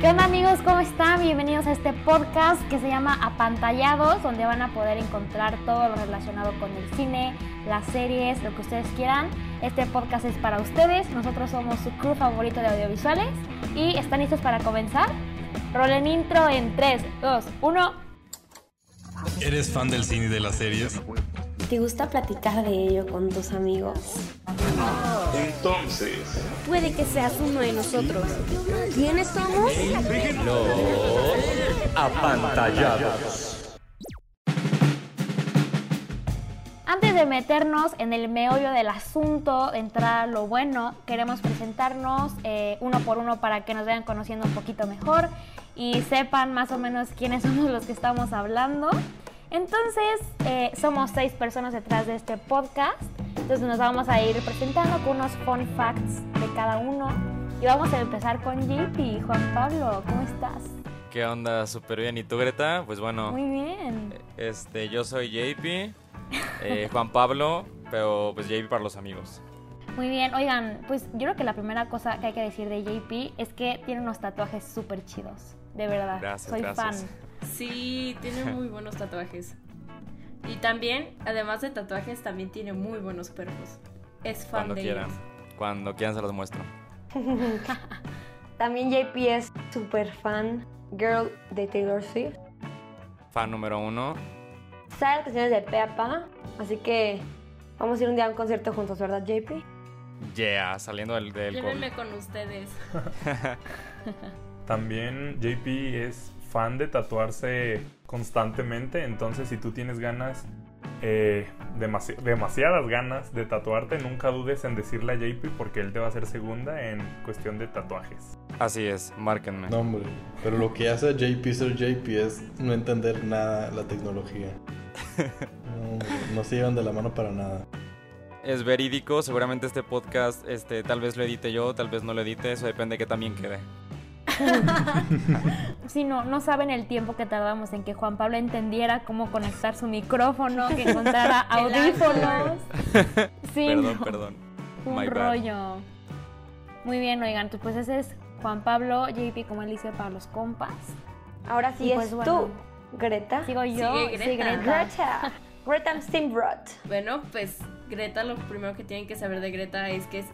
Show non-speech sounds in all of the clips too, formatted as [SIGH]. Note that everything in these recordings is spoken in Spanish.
¿Qué onda amigos? ¿Cómo están? Bienvenidos a este podcast que se llama Apantallados, donde van a poder encontrar todo lo relacionado con el cine, las series, lo que ustedes quieran. Este podcast es para ustedes, nosotros somos su crew favorito de audiovisuales y ¿están listos para comenzar? Rolen intro en 3, 2, 1. ¿Eres fan del cine y de las series? ¿Te gusta platicar de ello con tus amigos? Entonces, Puede que seas uno de nosotros. ¿Quiénes somos? apantallados. Antes de meternos en el meollo del asunto, entrar a lo bueno, queremos presentarnos eh, uno por uno para que nos vayan conociendo un poquito mejor y sepan más o menos quiénes somos los que estamos hablando. Entonces, eh, somos seis personas detrás de este podcast. Entonces nos vamos a ir presentando con unos fun facts de cada uno. Y vamos a empezar con JP. Juan Pablo, ¿cómo estás? ¿Qué onda? Súper bien. ¿Y tú, Greta? Pues bueno, Muy bien. este, yo soy JP, eh, Juan Pablo, pero pues JP para los amigos. Muy bien. Oigan, pues yo creo que la primera cosa que hay que decir de JP es que tiene unos tatuajes súper chidos. De verdad. Gracias, Soy gracias. fan. Sí, tiene [LAUGHS] muy buenos tatuajes. Y también, además de tatuajes, también tiene muy buenos cuerpos. Es fan Cuando de quieran. ellos. Cuando quieran se los muestro. [LAUGHS] También JP es super fan girl de Taylor Swift. Fan número uno. Sabe las canciones de Pepa, así que vamos a ir un día a un concierto juntos, ¿verdad, JP? Yeah, saliendo del, del Llévenme con ustedes. [LAUGHS] También JP es fan de tatuarse constantemente, entonces si tú tienes ganas, eh, demasi- demasiadas ganas de tatuarte, nunca dudes en decirle a JP porque él te va a hacer segunda en cuestión de tatuajes. Así es, márquenme. No, hombre, pero lo que hace a JP ser JP es no entender nada la tecnología. [LAUGHS] No, hombre, no se llevan de la mano para nada. Es verídico, seguramente este podcast, este, tal vez lo edite yo, tal vez no lo edite, eso depende de que también quede. [LAUGHS] Sí, no, no saben el tiempo que tardamos en que Juan Pablo entendiera cómo conectar su micrófono, que encontrara [LAUGHS] audífonos. Sí, perdón, no, perdón. un My bad. rollo. Muy bien, oigan, pues ese es Juan Pablo, JP, como él dice, para los compas. Ahora sí Y es pues bueno. tú, Greta. Sigo yo, Sigue sí, Greta. Greta. Greta. [LAUGHS] Greta. Bueno, pues Greta, lo primero que tienen que saber de Greta es que es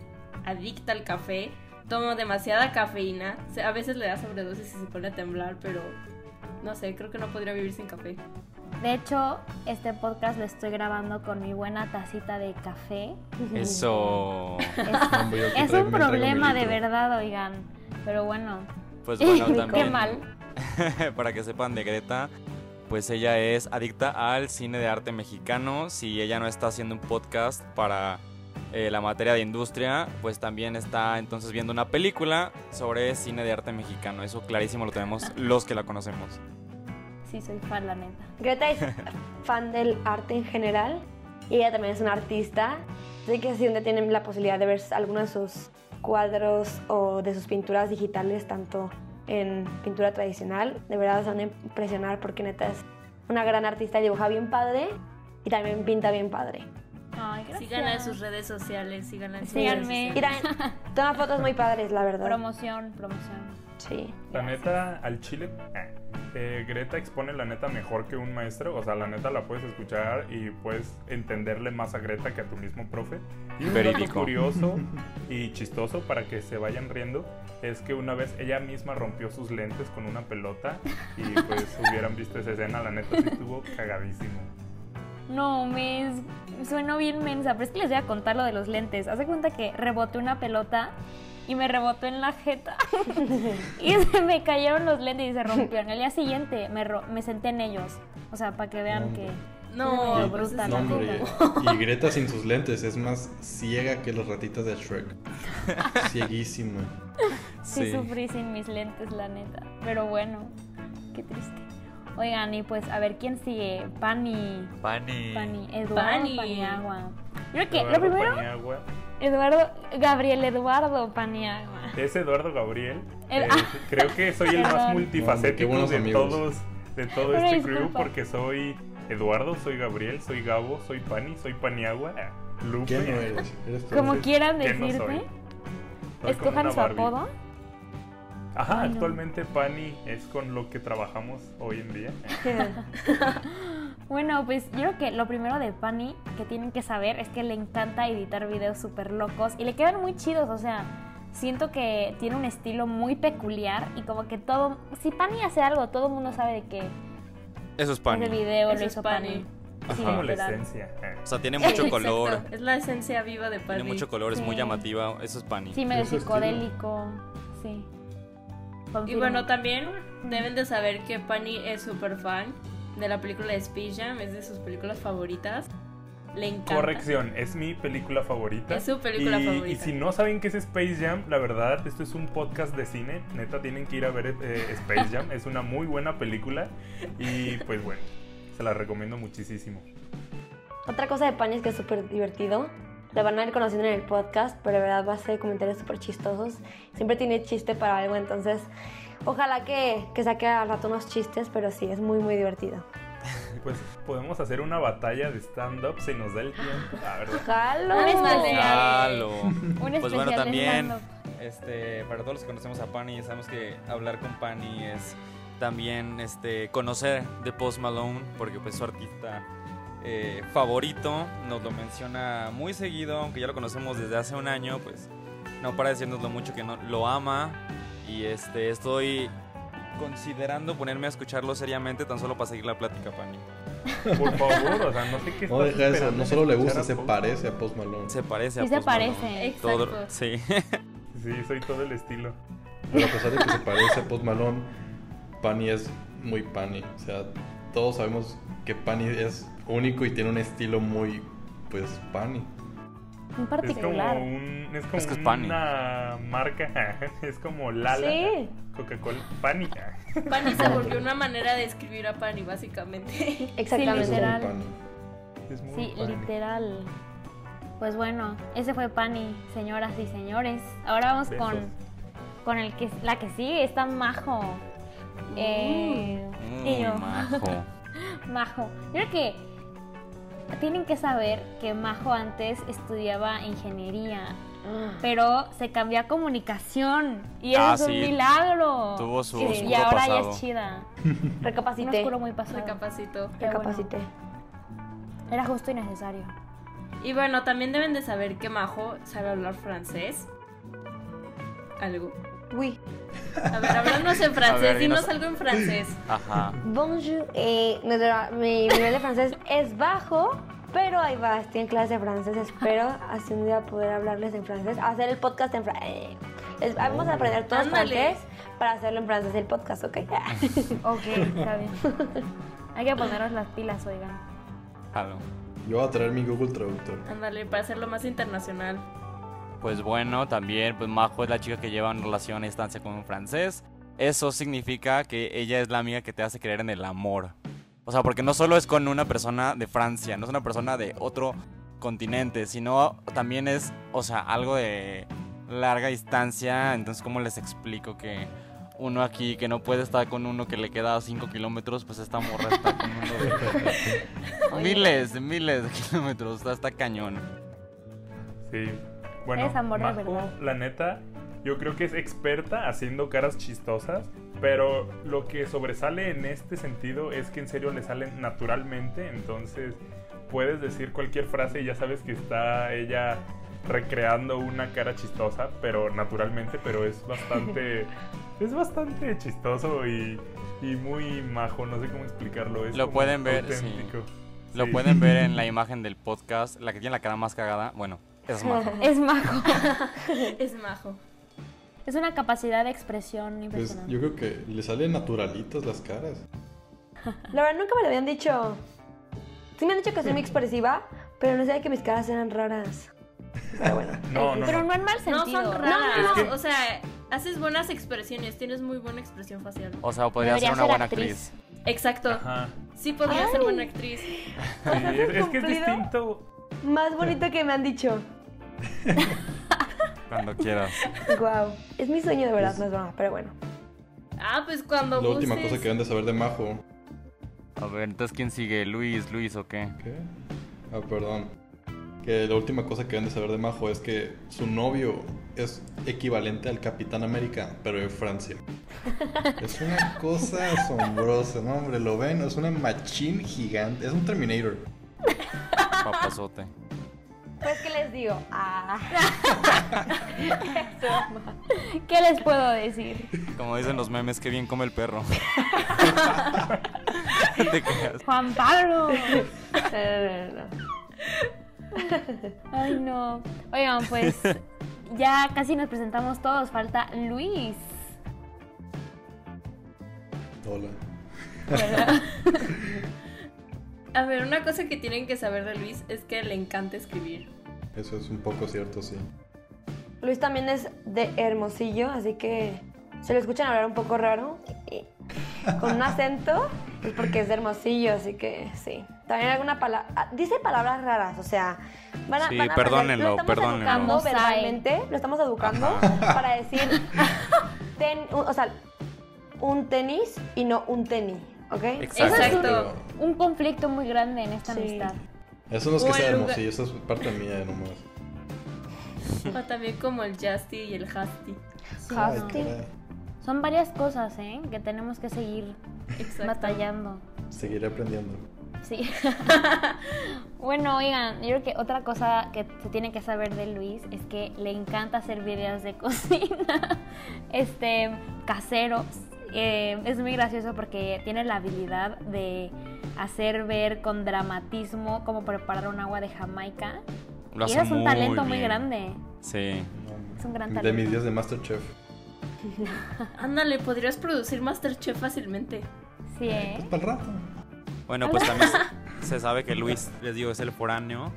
adicta al café. Toma demasiada cafeína. Se- A veces le da sobredosis y se pone a temblar, pero no sé, creo que no podría vivir sin café. De hecho, este podcast lo estoy grabando con mi buena tacita de café. Eso. Es, es un problema de verdad, oigan. Pero bueno, Pues bueno, [LAUGHS] Qué también. mal. [LAUGHS] para que sepan de Greta, pues ella es adicta al cine de arte mexicano. Si ella no está haciendo un podcast para eh, la materia de industria, pues también está entonces viendo una película sobre cine de arte mexicano. Eso clarísimo lo tenemos los que la conocemos. sí soy fan, la neta. Greta es [LAUGHS] fan del arte en general y ella también es una artista. Así que si un día tienen la posibilidad de ver algunos de sus cuadros o de sus pinturas digitales, tanto en pintura tradicional, de verdad se van a impresionar porque neta es una gran artista y dibuja bien padre y también pinta bien padre. Ay, gracias. Síganla en sus redes sociales, síganla en sus Síganme. redes sociales. toma fotos muy padres, la verdad. Promoción, promoción. Sí. La neta, al chile, eh, eh, Greta expone la neta mejor que un maestro. O sea, la neta la puedes escuchar y puedes entenderle más a Greta que a tu mismo profe. Y un dato curioso [LAUGHS] y chistoso para que se vayan riendo es que una vez ella misma rompió sus lentes con una pelota y pues hubieran visto esa escena, la neta sí estuvo cagadísimo. No, me suena bien mensa, pero es que les voy a contar lo de los lentes. Haz de cuenta que reboté una pelota y me rebotó en la jeta. [LAUGHS] y se me cayeron los lentes y se rompieron. El día siguiente me, ro- me senté en ellos. O sea, para que vean que... No, No, pues brutal, es- No, hombre, neta. y Greta sin sus lentes es más ciega que las ratitas de Shrek. [LAUGHS] Cieguísima. Sí, sufrí sin mis lentes, la neta. Pero bueno, qué triste. Oigan, y pues, a ver, ¿quién sigue? Pani. Pani. Pani. Eduardo Pani. Paniagua. Yo creo que lo Eduardo primero, Paniagua. Eduardo, Gabriel Eduardo Paniagua. Es Eduardo Gabriel. El- Eh, creo que soy el más [LAUGHS] qué multifacético de amigos. todos, de todo este crew disculpa. porque soy Eduardo, soy Gabriel, soy Gabo, soy Pani, soy Paniagua, Lupe. ¿Quién no eres? Como quieran ¿Quién no soy? Soy escojan su apodo. Ajá, Ay, no. actualmente Pani es con lo que trabajamos hoy en día. [LAUGHS] Bueno, pues yo creo que lo primero de Pani que tienen que saber es que le encanta editar videos súper locos y le quedan muy chidos, o sea, siento que tiene un estilo muy peculiar y como que todo, si Pani hace algo, todo el mundo sabe de que Eso es pan. ese video Eso lo es hizo Pani. Pani. Es Sí, como la esencia. eh. O sea, tiene mucho [LAUGHS] color. Es la esencia viva de Pani. Tiene mucho color, es muy llamativa. Eso es Pani. Sí, medio psicodélico, sí. Y bueno, también deben de saber que Pani es súper fan de la película de Space Jam, es de sus películas favoritas. Le encanta. Corrección, es mi película favorita. Es su película y, favorita. Y si no saben qué es Space Jam, la verdad, esto es un podcast de cine. Neta, tienen que ir a ver eh, Space Jam. es una muy buena película. Y pues bueno, se la recomiendo muchísimo. Otra cosa de Pani es que es súper divertido. Lo van a ir conociendo en el podcast, pero de verdad va a hacer comentarios súper chistosos. Siempre tiene chiste para algo, entonces ojalá que, que saque al rato unos chistes, pero sí, es muy, muy divertido. [LAUGHS] Pues podemos hacer una batalla de stand-up si nos da el tiempo. La verdad. ¡Jalo! Un especial. Un Pues bueno, también, este, para todos los que conocemos a Pani, sabemos que hablar con Pani es también este, conocer de Post Malone, porque pues su artista eh, favorito nos lo menciona muy seguido, aunque ya lo conocemos desde hace un año, pues no para decirnos lo mucho que no, lo ama y este, estoy considerando ponerme a escucharlo seriamente tan solo para seguir la plática, Pani. Por favor, o sea, no sé qué No deja eso, no solo le gusta, a se Post parece a Post Malone. Se parece a Sí se Post Malone. parece. Exacto. Todo- sí. [LAUGHS] Sí, soy todo el estilo. Pero a pesar de que se parece a Post Malone, Pani es muy Pani. O sea, todos sabemos que Pani es único y tiene un estilo muy, pues, Pani. En Es como, particular. un, es como Es que es Pani. una marca, [LAUGHS] es como Lala, Sí. Coca-Cola, Pani. [LAUGHS] Pani se volvió una manera de escribir a Pani, básicamente. [LAUGHS] Exactamente. Es Literal. Es muy Sí, Pani. literal. Pues bueno, ese fue Pani, señoras y señores. Ahora vamos Besos. con, con el que la que sigue, está Majo. Eh, y Muy yo, majo. Majo. Yo creo que tienen que saber que Majo antes estudiaba ingeniería, pero se cambió a comunicación y eso Ah, es un sí. milagro. Tuvo su Sí, y ahora ya es chida. [LAUGHS] Un Recapacité. oscuro muy pasado. Bueno. Recapacité. Era justo y necesario. Y bueno, también deben de saber que Majo sabe hablar francés. Algo. Oui. A ver, háblanos en [LAUGHS] francés, ver, dinos algo en francés. Ajá. Bonjour. Eh, mi nivel de francés es bajo, pero ahí va. Estoy en clase de francés. Espero así un día poder hablarles en francés. Hacer el podcast en francés. Vamos a aprender todos francés para hacerlo en francés el podcast, ¿ok? Ok, está bien. Hay que ponernos las pilas, oigan. Jalo. Yo voy a traer mi Google Traductor. Ándale, para hacerlo más internacional. Pues bueno, también, pues Majo es la chica que lleva una relación a distancia con un francés. Eso significa que ella es la amiga que te hace creer en el amor. O sea, porque no solo es con una persona de Francia, no es una persona de otro continente, sino también es, o sea, algo de larga distancia. Entonces, ¿cómo les explico que uno aquí que no puede estar con uno que le queda a 5 kilómetros, pues esta morra está con uno de [LAUGHS] miles, miles de kilómetros, está, está cañón. Sí. Bueno, Es amor de Majo, verdad. la neta, yo creo que es experta haciendo caras chistosas, pero lo que sobresale en este sentido es que en serio le salen naturalmente, entonces puedes decir cualquier frase y ya sabes que está ella recreando una cara chistosa, pero naturalmente, pero es bastante [LAUGHS] es bastante chistoso y, y muy majo, no sé cómo explicarlo, es Lo pueden ver, sí. Lo Sí. pueden ver en [LAUGHS] la imagen del podcast, la que tiene la cara más cagada, bueno, es Majo. Es Majo. [LAUGHS] Es Majo. Es una capacidad de expresión Pues, impresionante. yo creo que le salen naturalitas las caras. La verdad nunca me lo habían dicho. Sí me han dicho que soy muy expresiva, pero no sabía que mis caras eran raras. Pero bueno. [LAUGHS] No, no, Pero no. no en mal No sentido. son raras. Es que- O sea, haces buenas expresiones, tienes muy buena expresión facial. O sea, podría Debería ser una ser buena actriz. actriz. Exacto. Ajá. Sí podría ser buena actriz. Sí, es, es que es distinto. Más bonito que me han dicho. [LAUGHS] Cuando quieras. Wow. Es mi sueño de verdad, no es broma, pero bueno. Ah, pues cuando La última cosa que deben de saber de Majo. A ver, entonces, ¿quién sigue? ¿Luis, Luis o qué? ¿Qué? Ah, perdón. que la última cosa que deben de saber de Majo es que su novio es equivalente al Capitán América, pero de Francia. [LAUGHS] Es una cosa asombrosa, ¿no, hombre? Lo ven, es una machine gigante, es un Terminator. Papazote. Pues, ¿qué les digo? Ah. [LAUGHS] ¿Qué les puedo decir? Como dicen los memes, que bien come el perro. [LAUGHS] Te. Juan Pablo. Ay, no. Oigan, pues [LAUGHS] ya casi nos presentamos todos. Falta Luis. Hola. A ver, una cosa que tienen que saber de Luis es que le encanta escribir. Eso es un poco cierto, sí. Luis también es de Hermosillo, así que se lo escuchan hablar un poco raro. y- con un acento, es porque es de Hermosillo, así que sí. También alguna palabra. Dice palabras raras, o sea. Van a, Sí, van a perdónenlo, lo estamos perdónenlo. educando verbalmente, lo estamos educando para decir. [LAUGHS] ten- un- o sea, un tenis y no un tenis, ¿ok? Exacto. Exacto. Un conflicto muy grande en esta Sí. amistad. Eso no es que sea hermosillo, eso es parte mía nomás. O también como el Justy y el Hasty. Ay, Husky. caray. Son varias cosas, ¿eh? Que tenemos que seguir Exacto. batallando. Seguiré aprendiendo. Sí. [LAUGHS] bueno, oigan, yo creo que otra cosa que se tiene que saber de Luis es que le encanta hacer videos de cocina, [LAUGHS] este, caseros. Eh, es muy gracioso porque tiene la habilidad de hacer ver con dramatismo cómo preparar un agua de Jamaica. Lo y hace es un muy talento muy grande. Sí. Es un gran De talento. mis días de Masterchef. [LAUGHS] Ándale, podrías producir Masterchef fácilmente. Sí, ¿eh? Pues para el rato. Bueno, pues también se- se sabe que Luis, les digo, es el foráneo.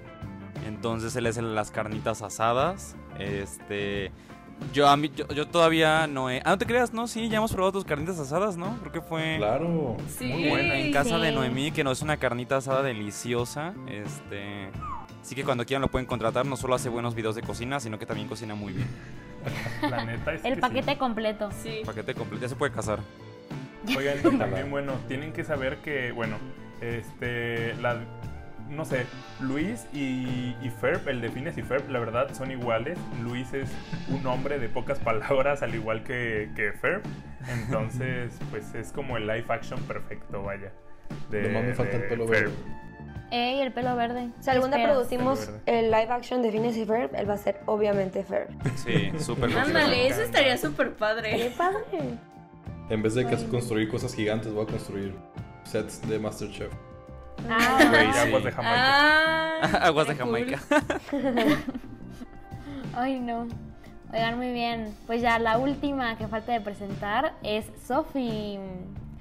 Entonces él es el de las carnitas asadas. Este. Yo, a mí, yo, yo todavía no he. Ah, no te creas, no, sí, ya hemos probado tus carnitas asadas, ¿no? Creo que fue Claro. Sí. muy buena en casa de. Noemí, que nos es una carnita asada deliciosa. Este. Así que cuando quieran lo pueden contratar. No solo hace buenos videos de cocina, sino que también cocina muy bien. [LAUGHS] La neta es El que paquete sí. completo. Sí. Paquete completo, ya se puede casar. Oigan, [LAUGHS] también, bueno, tienen que saber que, bueno, este, la, no sé, Luis y, y Ferb, el de Fines y Ferb, la verdad son iguales. Luis es un hombre de pocas palabras, al igual que, que Ferb. Entonces, [LAUGHS] pues es como el live action perfecto, vaya. De, me falta el pelo Ferb. verde. Ey, el pelo verde. Si algún día producimos el live action de Phineas y Ferb, él va a ser obviamente Ferb. Sí, súper Ándale, eso estaría súper ¡Qué padre. padre! En vez de que construir cosas gigantes, voy a construir sets de Masterchef. Ah, aguas de Jamaica. Ah, [LAUGHS] Aguas de cool. Jamaica. [LAUGHS] Ay, no. Oigan, muy bien. Pues ya la última que falta de presentar es Sophie.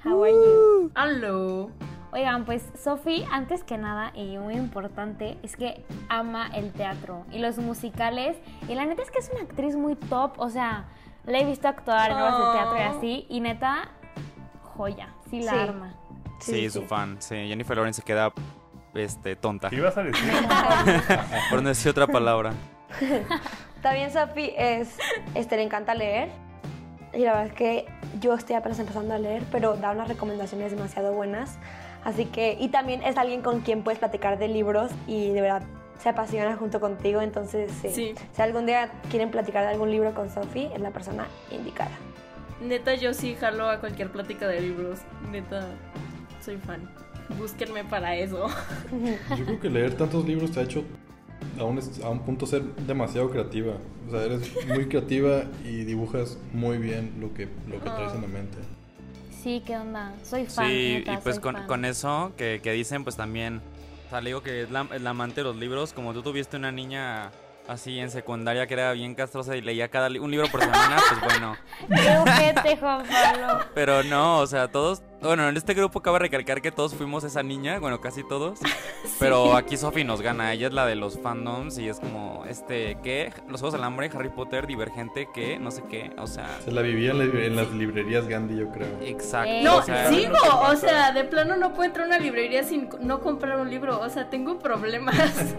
How are you? Aló. Oigan, pues Sophie, antes que nada y muy importante, es que ama el teatro y los musicales. Y la neta es que es una actriz muy top. O sea, la he visto actuar en obras de teatro y Oh. así. Y neta, joya. Sí la Sí. arma. Sí, su fan. Sí, Jennifer Lawrence se queda este, tonta. ¿Qué ibas a decir? [LAUGHS] Por no decir otra palabra. [LAUGHS] También Sophie es, este, le encanta leer. Y la verdad es que yo estoy apenas empezando a leer, pero da unas recomendaciones demasiado buenas. Así que, y también es alguien con quien puedes platicar de libros y de verdad se apasiona junto contigo. Entonces, sí. Sí. Si algún día quieren platicar de algún libro con Sophie, es la persona indicada. Neta, yo sí jalo a cualquier plática de libros. Neta, soy fan. Búsquenme para eso. Yo creo que leer tantos libros te ha hecho a un, a un punto ser demasiado creativa. O sea, eres muy creativa y dibujas muy bien lo que, lo que traes en la mente. Sí, ¿qué onda? Soy fan. Sí, neta, y pues con, con eso que, que dicen, pues también, o sea, le digo que es la, es la amante de los libros, como tú tuviste una niña así en secundaria que era bien castrosa y leía cada li- un libro por semana, pues bueno, [LAUGHS] ¡Qué ojete, Juan Pablo! pero no, o sea, todos, bueno, en este grupo cabe recalcar que todos fuimos esa niña, bueno, casi todos, [LAUGHS] pero aquí Sophie nos gana, ella es la de los fandoms y es como, este, ¿qué? Los Juegos del Hambre, Harry Potter, Divergente, ¿qué? No sé qué, o sea, Se la vivía en, la- en las librerías Gandhi, yo creo. exacto. Eh, No, o sea, sigo. O sea, de plano no puedo entrar a una librería sin no comprar un libro. O sea, tengo problemas.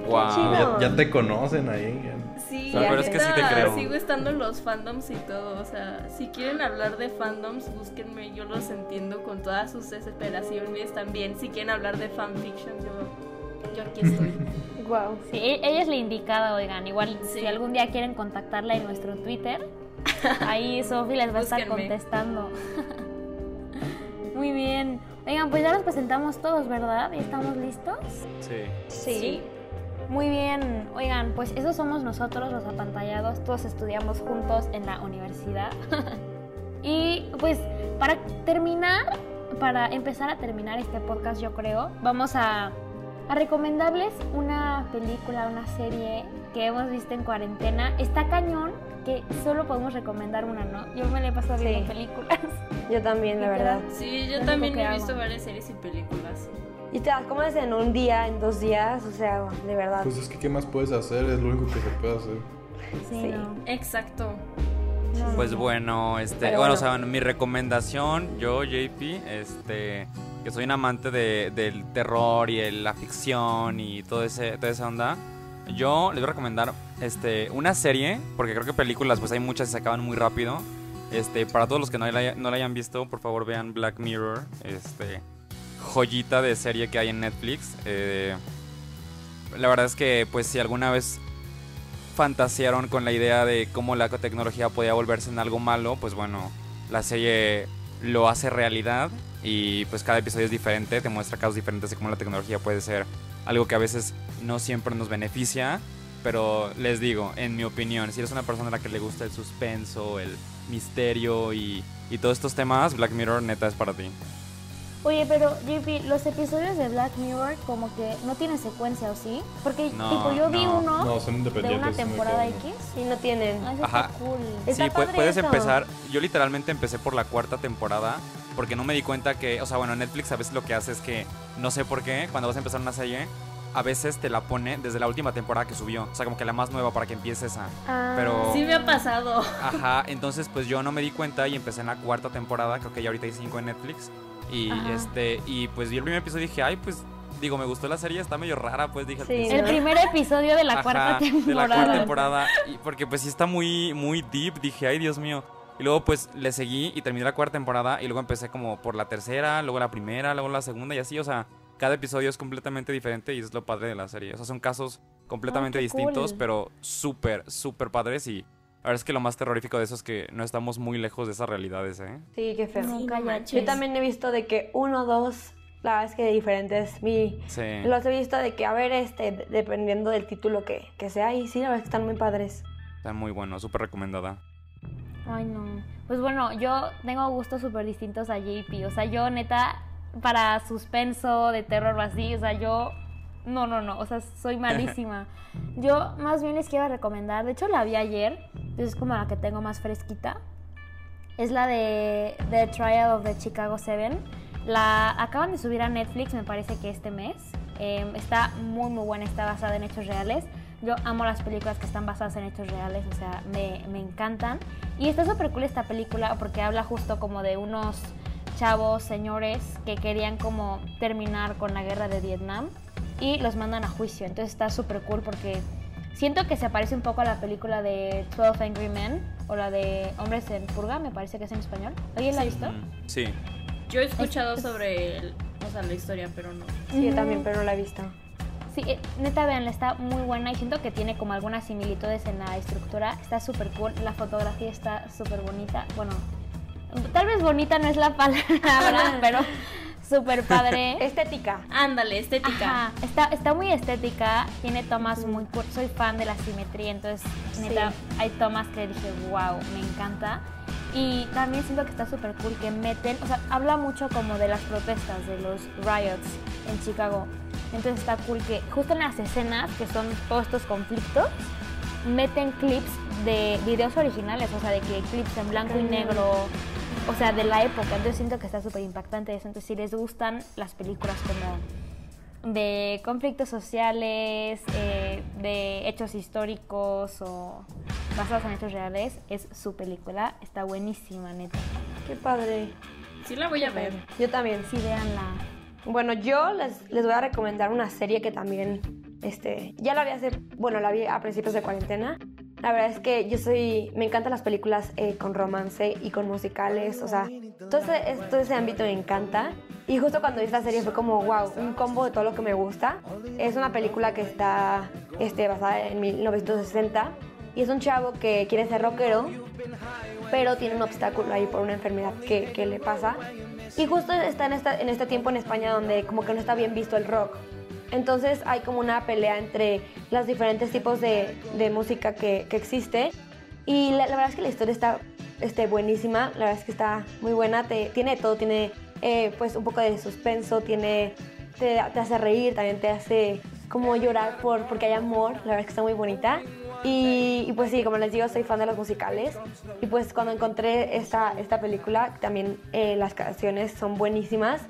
Wow. ya te conocen ahí. ya. Sí, No, pero es que sí te neta, creo. Sigo estando en los fandoms y todo. O sea, si quieren hablar de fandoms, búsquenme. Yo los entiendo con todas sus desesperaciones también. Si quieren hablar de fanfiction, yo Yo aquí estoy. [LAUGHS] Wow. Sí, e- ella es la indicada, oigan. Igual Sí. si algún día quieren contactarla en nuestro Twitter, [LAUGHS] ahí Sofi les va a estar contestando. [LAUGHS] Muy bien. Oigan, pues ya los presentamos todos, ¿verdad? ¿Y estamos listos? Sí. Sí. Muy bien. Oigan, pues esos somos nosotros, los apantallados. Todos estudiamos juntos en la universidad. [LAUGHS] y pues para terminar, para empezar a terminar este podcast, yo creo, vamos a, a recomendarles una película, una serie que hemos visto en cuarentena. Está cañón que solo podemos recomendar una, ¿no? Yo me la he pasado Sí. viendo películas. Yo también, la verdad. Sí, yo también he visto varias series y películas. Y te das como es en un día, en dos días, o sea, de verdad. Pues es que, ¿qué más puedes hacer? Es lo único que se puede hacer. Sí, Sí. no. Exacto. No, Pues no. bueno, este, bueno, bueno. o sea, mi recomendación, yo, JP, este, que soy un amante de- del terror y de la ficción y todo ese, toda esa onda, yo les voy a recomendar, este, una serie, porque creo que películas, pues hay muchas y se acaban muy rápido. Este, para todos los que no la, no la hayan visto, por favor vean Black Mirror, este, joyita de serie que hay en Netflix. Eh, la verdad es que, pues, si alguna vez fantasearon con la idea de cómo la tecnología podía volverse en algo malo, pues bueno, la serie lo hace realidad y pues cada episodio es diferente, te muestra casos diferentes de cómo la tecnología puede ser algo que a veces no siempre nos beneficia, pero les digo, en mi opinión, si eres una persona a la que le gusta el suspenso, el misterio y, y todos estos temas, Black Mirror neta es para ti. Oye, pero JP, los episodios de Black Mirror como que no tienen secuencia, ¿o sí? Porque No, tipo yo vi no. uno No, son de una temporada. X. Y no tienen. Ah, Ajá. cool. Sí, pu- puedes eso. empezar. Yo literalmente empecé por la cuarta temporada porque no me di cuenta que, o sea, bueno, Netflix a veces lo que hace es que no sé por qué cuando vas a empezar una serie a veces te la pone desde la última temporada que subió, o sea, como que la más nueva para que empieces a. Ah, Pero- Sí me ha pasado. Ajá, entonces pues yo no me di cuenta y empecé en la cuarta temporada, creo que ya ahorita hay cinco en Netflix y Ajá. este y pues vi el primer episodio y dije, "Ay, pues digo, me gustó la serie, está medio rara", pues dije Sí. El primer episodio de la Ajá, cuarta temporada. De la cuarta temporada. Y porque pues sí está muy, muy deep. Dije, ay Dios mío. Y luego pues le seguí y terminé la cuarta temporada. Y luego empecé como por la tercera, luego la primera, luego la segunda y así. O sea, cada episodio es completamente diferente y es lo padre de la serie. O sea, son casos completamente qué distintos, cool. pero súper, súper padres. Y la verdad es que lo más terrorífico de eso es que no estamos muy lejos de esas realidades, ¿eh? Sí, qué feo. Sí, no. Yo también he visto de que uno o dos, la verdad es que diferentes. Mi, Sí. Los he visto de que, a ver, este, de- dependiendo del título que, que sea, y sí, la verdad es que están muy padres. Está muy bueno, súper recomendada. Ay, no. Pues bueno, yo tengo gustos súper distintos a JP. O sea, yo neta, para suspenso, de terror o así, o sea, yo... No, no, no, o sea, soy [LAUGHS] malísima. Yo más bien les quiero recomendar, de hecho la vi ayer, entonces es como la que tengo más fresquita. Es la de The Trial of the Chicago Seven. La acaban de subir a Netflix, me parece que este mes. Eh, está muy, muy buena, está basada en hechos reales. Yo amo las películas que están basadas en hechos reales, o sea, me, me encantan. Y está súper cool esta película porque habla justo como de unos chavos, señores, que querían como terminar con la guerra de Vietnam y los mandan a juicio. Entonces está súper cool porque siento que se parece un poco a la película de 12 Angry Men o la de Hombres en Purga, me parece que es en español. ¿Alguien la ha visto? Mm, sí. Yo he escuchado Es- sobre el, o sea, la historia, pero no. Sí, yo también, pero no la he visto. Sí, eh, neta, veanla, está muy buena y siento que tiene como algunas similitudes en la estructura. Está súper cool, la fotografía está súper bonita. Bueno, tal vez bonita no es la [LAUGHS] palabra, pero súper padre. [LAUGHS] Estética. Ándale, estética. Ajá, está, está muy estética, tiene tomas muy. Soy fan de la simetría, entonces, neta, hay tomas que dije, wow, me encanta. Y también siento que está súper cool que meten, o sea, habla mucho como de las protestas, de los riots en Chicago. Entonces está cool que justo en las escenas, que son todos estos conflictos, meten clips de videos originales, o sea, de que clips en blanco y negro, o sea, de la época. Entonces siento que está súper impactante eso. Entonces, si les gustan las películas como de conflictos sociales, eh, de hechos históricos o basados en hechos reales, es su película. Está buenísima, neta. Qué padre. Sí la voy a ver. Yo también. Sí, véanla. Bueno, yo les, les voy a recomendar una serie que también, este, ya la vi hace, bueno, la vi a principios de cuarentena, La verdad es que yo soy, me encantan las películas eh, con romance y con musicales, o sea, todo ese, todo ese ámbito me encanta. Y justo cuando vi esta serie fue como, wow, un combo de todo lo que me gusta. Es una película que está este, basada en 1960 y es un chavo que quiere ser rockero, pero tiene un obstáculo ahí por una enfermedad que, que le pasa. Y justo está en, esta, en este tiempo en España donde como que no está bien visto el rock. Entonces hay como una pelea entre los diferentes tipos de, de música que, que, existe. Y la, la, verdad es que la historia está este, buenísima, la verdad es que está muy buena, te, tiene todo, tiene eh, pues un poco de suspenso, tiene, te, te, hace reír, también te hace como llorar por, porque hay amor, la verdad es que está muy bonita. Y, y, pues sí, como les digo, soy fan de los musicales. Y pues cuando encontré esta, esta película, también eh, las canciones son buenísimas.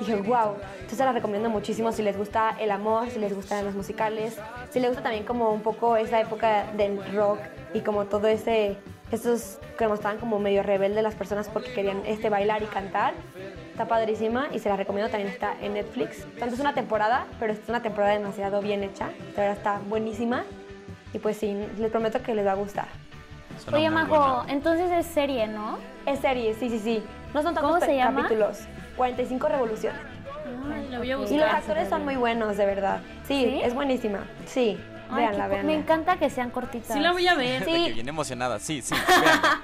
Dije, wow, entonces la recomiendo muchísimo si les gusta el amor, si les gustan los musicales, si les gusta también como un poco esa época del rock y como todo ese, esos que mostraban como medio rebelde las personas porque querían este bailar y cantar. Está padrísima y se la recomiendo también está en Netflix. Tanto es una temporada, pero es una temporada demasiado bien hecha. La verdad está buenísima. Y pues sí, les prometo que les va a gustar. Suena Oye, Majo, entonces es serie, ¿no? Es serie, sí, sí, sí. No son tantos ¿Cómo se llama? capítulos. 45 revoluciones. Ay, la voy a buscar. Y los actores son muy buenos, de verdad. Sí, ¿Sí? es buenísima. Sí, Ay, véanla, véanla. Me encanta que sean cortitas. Sí la voy a ver. De que viene emocionada. Sí, sí.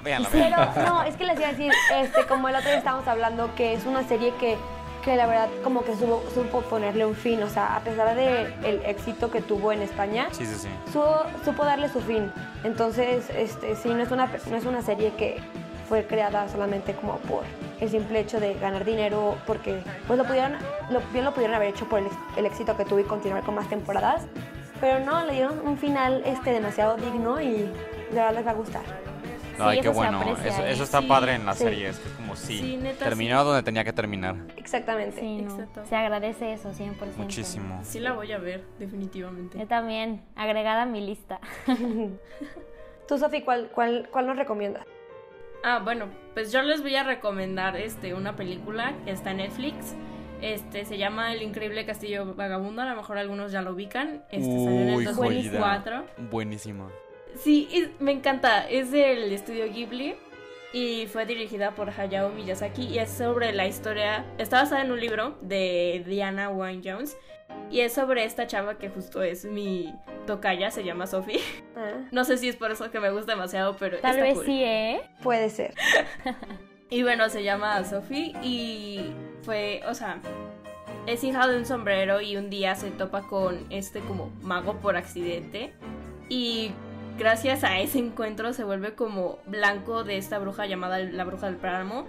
Véanla, véanla. [LAUGHS] véanla. Pero no, es que les iba a decir, este, como el otro día estábamos hablando, que es una serie que, que la verdad como que supo, supo ponerle un fin. O sea, a pesar del el éxito que tuvo en España, Sí, sí, sí. supo, supo darle su fin. Entonces, este, sí, no es, una, no es una serie que fue creada solamente como por el simple hecho de ganar dinero, porque pues lo pudieron, lo, bien lo pudieron haber hecho por el, el éxito que tuvo y continuar con más temporadas. Pero no, le dieron un final este, demasiado digno y de verdad les va a gustar. Ay, Sí, qué eso bueno. Eso, eso está Sí, padre en las sí. series. Que es como sí. Sí, neta, terminó sí. donde tenía que terminar. Exactamente. Sí, no. Exacto. Se agradece eso, 100%. Muchísimo. Sí la voy a ver, definitivamente. Yo también, agregada a mi lista. [LAUGHS] Tú, Sofi, ¿cuál, cuál, ¿cuál nos recomiendas? Ah, bueno, pues yo les voy a recomendar este una película que está en Netflix. Este se llama El increíble castillo vagabundo, a lo mejor algunos ya lo ubican. Este salió en el Uy, joyita. 2004. Buenísima. Sí, es- me encanta. Es del estudio Ghibli y fue dirigida por Hayao Miyazaki y es sobre la historia. Está basada en un libro de Diana Wynne Jones y es sobre esta chava que justo es mi tocaya, se llama Sophie. Ah, No sé si es por eso que me gusta demasiado, pero Tal está vez cool. sí, ¿eh? puede ser. [LAUGHS] Y bueno, se llama Sophie y fue, o sea, es hija de un sombrero y un día se topa con este como mago por accidente y gracias a ese encuentro se vuelve como blanco de esta bruja llamada la bruja del páramo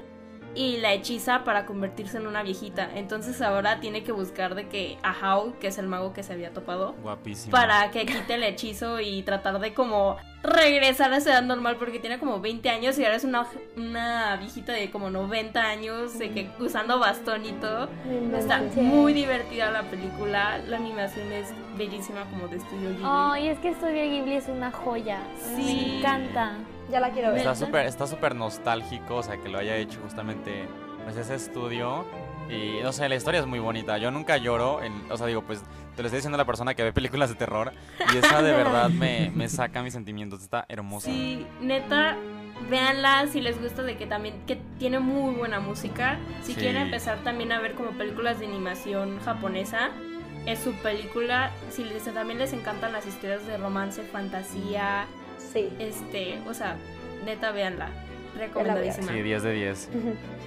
y la hechiza para convertirse en una viejita. Entonces ahora tiene que buscar de que a Hao, que es el mago que se había topado, Guapísima. para que quite el hechizo y tratar de como regresar a esa edad normal porque tiene como 20 años y ahora es una, una viejita de como 90 años de que usando bastón y todo. Está muy divertida la película, la animación es bellísima como de estudio Ghibli. Ay, es que Studio Ghibli es una joya. Sí. Me encanta. Ya la quiero ver. Está súper está súper nostálgico, o sea, que lo haya hecho justamente pues ese estudio. Y no sé, la historia es muy bonita. Yo nunca lloro, en, o sea, digo, pues te lo estoy diciendo a la persona que ve películas de terror. Y esa de [LAUGHS] verdad me, me saca mis sentimientos. Está hermosa. Sí, neta, véanla si les gusta de que también que tiene muy buena música. Si Sí. quieren empezar también a ver como películas de animación japonesa, es su película. Si les, también les encantan las historias de romance, fantasía, Sí. este, o sea, neta, véanla. Recomendadísima. Sí, 10 de 10.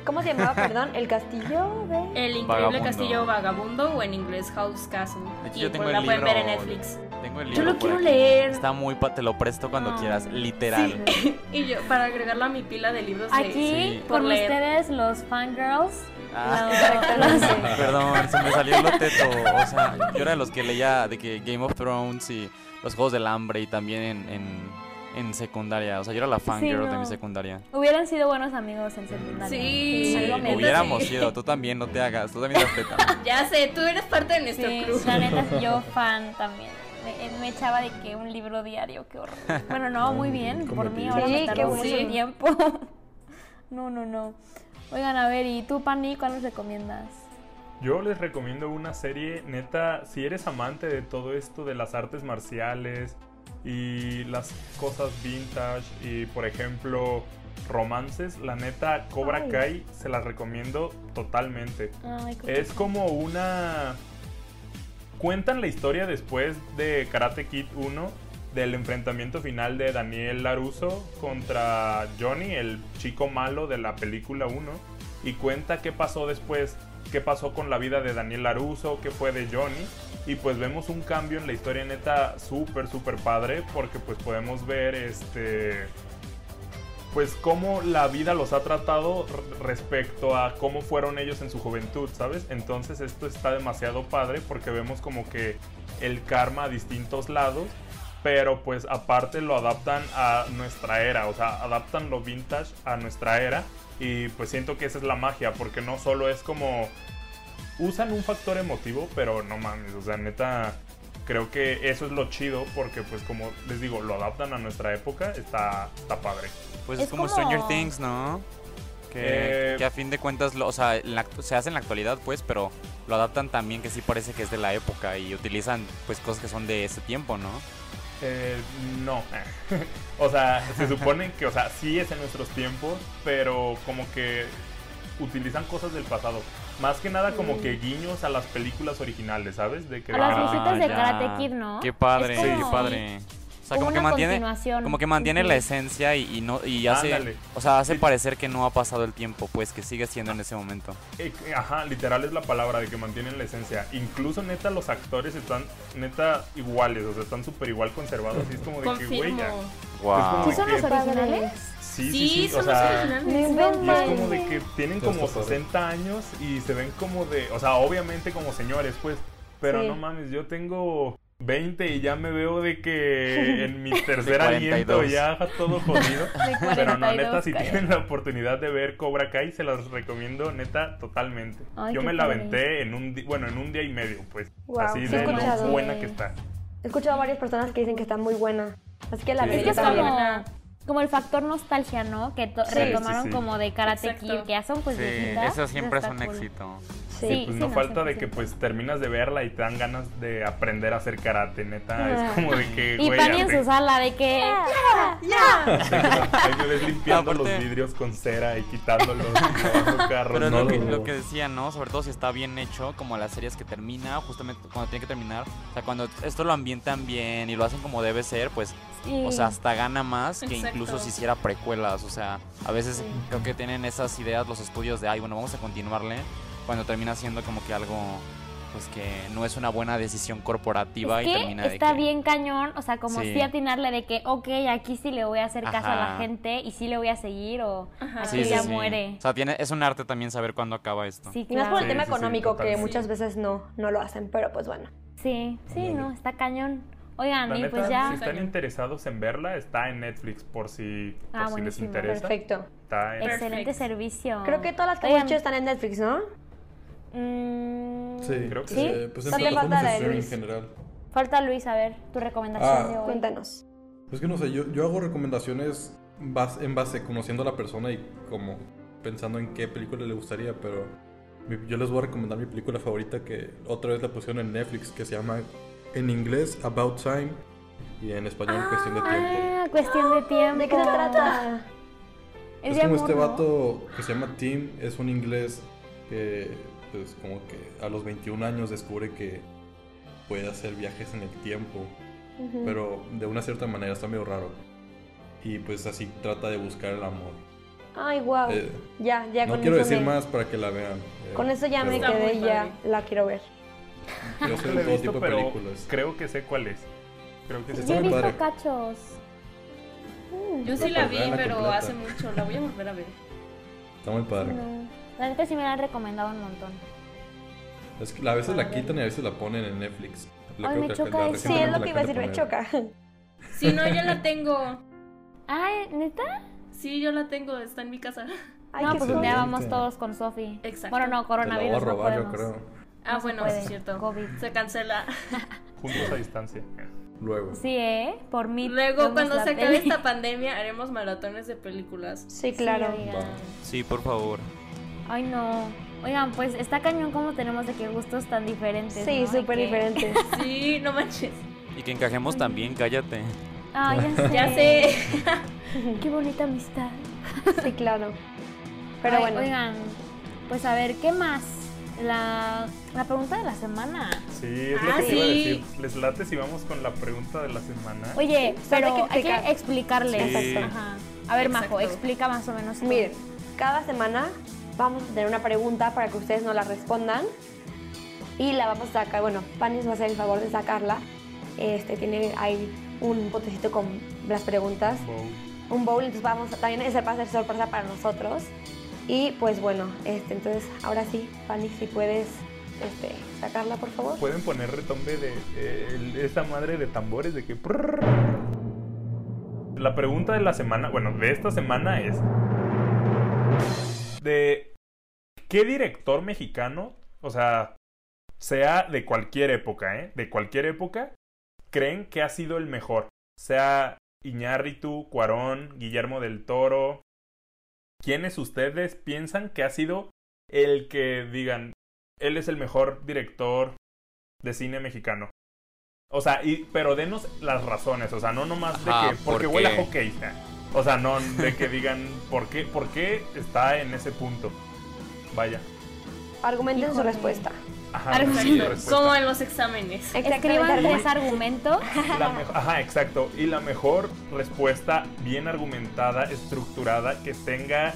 ¿Cómo se llamaba, [LAUGHS] perdón? El castillo de... El increíble Vagabundo. castillo vagabundo o en inglés House Castle. De hecho, y yo tengo pues el la pueden ver en Netflix. Tengo el Yo libro lo por quiero aquí. leer. Está muy pa- te lo presto cuando Ah. quieras, literal. [LAUGHS] Y yo, para agregarlo a mi pila de libros de... Aquí, Sí. con Por leer. ustedes, los fangirls. Ah. Perdón, se me salió lo teto. O sea, yo era de los que leía de que Game of Thrones y los Juegos del Hambre y también en, en, en secundaria. O sea, yo era la fangirl de no. mi secundaria. Hubieran sido buenos amigos en secundaria. Sí. me Hubiéramos sí. sido, tú también, no te hagas, tú también respeta. [LAUGHS] Ya sé, tú eres parte de nuestro Sí, club. la neta, sí, [LAUGHS] yo fan también. Me, eh, me echaba de que un libro diario, qué horror. Bueno, no, muy bien. Por mí ahora Sí, me qué tardó mucho tiempo. [LAUGHS] No, no, no. Oigan, a ver, ¿y tú, Pani, cuál nos recomiendas? Yo les recomiendo una serie, neta, si eres amante de todo esto de las artes marciales, y las cosas vintage y por ejemplo romances, la neta Cobra Ay. Kai se las recomiendo totalmente. Ay, Es como una... Cuentan la historia después de Karate Kid 1 del enfrentamiento final de Daniel LaRusso contra Johnny, el chico malo de la película 1, y cuenta qué pasó después, qué pasó con la vida de Daniel LaRusso, qué fue de Johnny, y pues vemos un cambio en la historia neta súper, súper padre, porque pues podemos ver este pues cómo la vida los ha tratado respecto a cómo fueron ellos en su juventud, ¿sabes? Entonces esto está demasiado padre porque vemos como que el karma a distintos lados, pero pues aparte lo adaptan a nuestra era, o sea, adaptan lo vintage a nuestra era y pues siento que esa es la magia porque no solo es como usan un factor emotivo, pero no mames, o sea, neta creo que eso es lo chido porque pues como les digo, lo adaptan a nuestra época, está está padre. Pues Es es, como, como- Stranger Things, ¿no? Que, Eh, que a fin de cuentas, lo- o sea, la se hace en la actualidad, pues, pero lo adaptan también que sí parece que es de la época y utilizan, pues, cosas que son de ese tiempo, ¿no? Eh, no. [LAUGHS] o sea, se supone que, o sea, sí es en nuestros tiempos, pero como que utilizan cosas del pasado. Más que nada como que guiños a las películas originales, ¿sabes? De que A las ah, viejitas de ya. Karate Kid, ¿no? Qué padre, Es qué padre. O sea, como que mantiene, como que mantiene la esencia y, y no y hace, Ándale. o sea, hace parecer que no ha pasado el tiempo, pues, que sigue siendo en ese momento. eh, ajá, literal es la palabra de que mantienen la esencia. Incluso neta los actores están neta iguales, o sea, están súper igual conservados. Y es como de que, güey, ya. Wow. ¿Sí son los originales? Sí, sí, Sí, sí. son o los originales. No Y es como de que tienen como está padre. 60 años y se ven como de, o sea, obviamente como señores, pues, pero Sí. no mames, yo tengo 20 y ya me veo de que [LAUGHS] en mi tercer 42. aliento ya todo jodido. [LAUGHS] Pero no, 42, neta, si cállate. tienen la oportunidad de ver Cobra Kai, se las recomiendo, neta, totalmente. Ay, yo me la aventé en un, bueno, en un día y medio, pues. Wow, así sí de lo buena que está. He escuchado a varias personas que dicen que está muy buena. Así que la Sí. Es como, como el factor nostalgia, ¿no? Que Sí, retomaron sí, sí. como de Karate Exacto. Kid, que ya son pues Sí, viejitas. eso siempre es un cool. éxito. Sí. Sí, pues sí, no no, falta de que pues terminas de verla y te dan ganas de aprender a hacer karate, neta. Ah. Es como de que, Y Pani en su sala de que... ¡Ya! ¡Ya! [LAUGHS] Ahí me ves limpiando aparte- los vidrios con cera y quitándolos, y [LAUGHS] carros. Pero es no, lo, que, lo que decía, ¿no? Sobre todo si está bien hecho, como las series que termina, justamente cuando tiene que terminar. O sea, cuando esto lo ambientan bien y lo hacen como debe ser, pues, Sí. o sea, hasta gana más que Exacto. incluso si hiciera precuelas. O sea, a veces Sí. creo que tienen esas ideas los estudios de, ay, bueno, vamos a continuarle, cuando termina siendo como que algo, pues, que no es una buena decisión corporativa Es y termina de está que... bien cañón, o sea, como Sí. si atinarle de que, ok, aquí sí le voy a hacer caso a la gente y sí le voy a seguir o Ajá. aquí Sí, sí, ya sí. muere. O sea, tiene, es un arte también saber cuándo acaba esto. Sí, Y más por claro. el tema Sí, sí, sí, económico, que muchas veces no, no lo hacen, pero pues bueno. Sí, sí, no, está cañón. Oigan, La y neta, pues ya... si están interesados en verla, está en Netflix por si, por Ah, si les buenísimo. interesa. Perfecto. Está en Excelente servicio. Creo que todas las que hemos hecho están en Netflix, ¿no? Mm, Sí, Creo que ¿Sí? sí. pues en plataformas de en Luis. general. Falta Luis, a ver, tu recomendación Ah. de hoy. Cuéntanos. Es que no sé, yo, yo hago recomendaciones bas- en base conociendo a la persona y como pensando en qué película le gustaría, pero mi- yo les voy a recomendar mi película favorita que otra vez la pusieron en Netflix, que se llama en inglés About Time y en español Cuestión de Tiempo. Ah, cuestión de tiempo. ¿De qué se trata? Es, como amor, este ¿no? vato que se llama Tim, es un inglés que pues como que a los 21 años descubre que puede hacer viajes en el tiempo, pero de una cierta manera está medio raro. Y pues así trata de buscar el amor. Ay, wow. Eh, ya, ya no con quiero eso decir me- más para que la vean. eh, Con eso ya me quedé y ya la quiero ver. Yo soy [LAUGHS] de he todo visto, tipo de películas. creo que sé cuál es. Creo que sí. Está Yo he visto padre. cachos. Yo sí la vi, la pero completa. hace mucho. La voy a volver a ver. Está muy padre. No. La neta sí me la han recomendado un montón. Es que a veces la quitan y a veces la ponen en Netflix. La Ay, me que choca la eso. Sí, es lo que iba a decir, me choca. [LAUGHS] Si no, yo la tengo. Ay, ¿neta? Sí, yo la tengo. Está en mi casa. Ay, no, pues un día vamos todos con Sofi. Exacto. Bueno, no, Te la voy a coronavirus no robar, yo podemos. creo. Ah, No bueno, es cierto. COVID. Se cancela. [LAUGHS] Juntos a distancia. Luego. Sí, ¿eh? Por mí. Luego, cuando se acabe peli. esta [LAUGHS] pandemia, haremos maratones de películas. Sí, claro. Sí, por favor. Ay, no. Oigan, pues está cañón como tenemos de que gustos tan diferentes. Sí, ¿no? Súper que- diferente. [LAUGHS] Sí, no manches. Y que encajemos también, cállate. Ah, ya sé. [LAUGHS] Ya sé. [LAUGHS] Qué bonita amistad. Sí, claro. Pero Ay, bueno, Oigan, pues a ver, ¿qué más? La, la pregunta de la semana. Sí, es lo Ah, que te iba a sí. decir. ¿Les late si vamos con la pregunta de la semana? Oye, pero hay que hay que explicar. explicarles. Sí. Ajá. A ver, Majo, explica más o menos. miren, cada semana vamos a tener una pregunta para que ustedes no la respondan. Y la vamos a sacar, bueno, nos va a hacer el favor de sacarla. Este, tiene ahí un botecito con las preguntas. Un bowl, entonces vamos, a- también ese va a ser sorpresa para nosotros. Y pues bueno, este, entonces ahora sí, Fanny, si puedes este, sacarla por favor. Pueden poner retombe de eh, esa madre de tambores de que. La pregunta de la semana, bueno, de esta semana es. De. ¿Qué director mexicano, o sea, sea de cualquier época, ¿eh? De cualquier época, creen que ha sido el mejor? Sea Iñárritu, Cuarón, Guillermo del Toro. ¿Quiénes ustedes piensan que ha sido el que digan, él es el mejor director de cine mexicano? O sea, y, pero denos las razones, o sea, no nomás de que porque ¿por huele a hockey. O sea, no de que digan por qué, por qué está en ese punto. Vaya. Argumenten su Híjole. respuesta. Ajá, Argumento. sí, respuesta. Como en los exámenes. Escriban Exactamente. tres argumentos. Ajá, exacto. Y la mejor respuesta, bien argumentada, estructurada, que tenga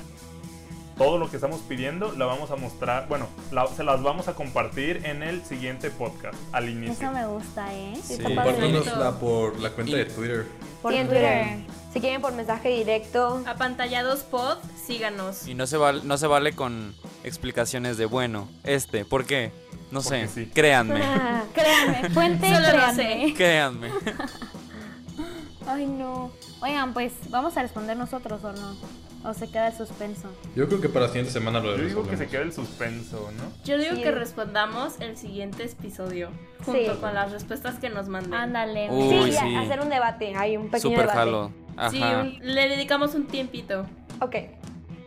todo lo que estamos pidiendo, la vamos a mostrar. Bueno, la- se las vamos a compartir en el siguiente podcast, al inicio. Eso me gusta, ¿eh? Sí. Compártanosla por la cuenta Y- de Twitter. Por Sí, en Twitter. Si quieren por mensaje directo, Apantallados pod, síganos. Y no se, vale, no se vale con explicaciones de, bueno, este, ¿por qué? No Porque sé, sí. créanme, [LAUGHS] Créanme, fuente, Solo lo créanme. créanme. [LAUGHS] Ay, no. Oigan, pues, ¿vamos a responder nosotros o no? ¿O se queda el suspenso? Yo creo que para la siguiente semana lo Yo digo que se quede el suspenso, ¿no? Yo digo Sí. que respondamos el siguiente episodio. Junto Sí. con las respuestas que nos manden. Ándale. Uy, sí, sí. hacer un debate, hay un pequeño Super debate. jalo. Ajá. Sí, un- le dedicamos un tiempito. Ok.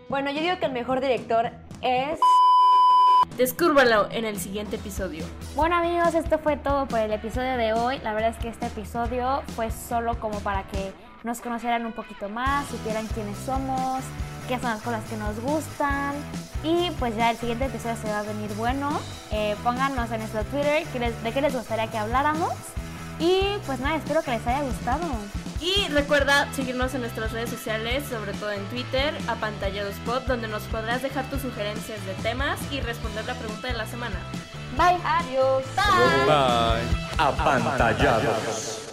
Bueno, yo digo que el mejor director es Descúrbalo en el siguiente episodio. Bueno amigos, esto fue todo por el episodio de hoy. La verdad es que este episodio fue solo como para que nos conocieran un poquito más, supieran quiénes somos, qué son las cosas que nos gustan. Y pues ya el siguiente episodio se va a venir bueno. Eh, pónganos en nuestro Twitter qué les- de qué les gustaría que habláramos. Y pues nada, espero que les haya gustado. Y recuerda seguirnos en nuestras redes sociales, sobre todo en Twitter, apantalladospod, donde nos podrás dejar tus sugerencias de temas y responder la pregunta de la semana. Bye. Adiós. Bye. Apantallados.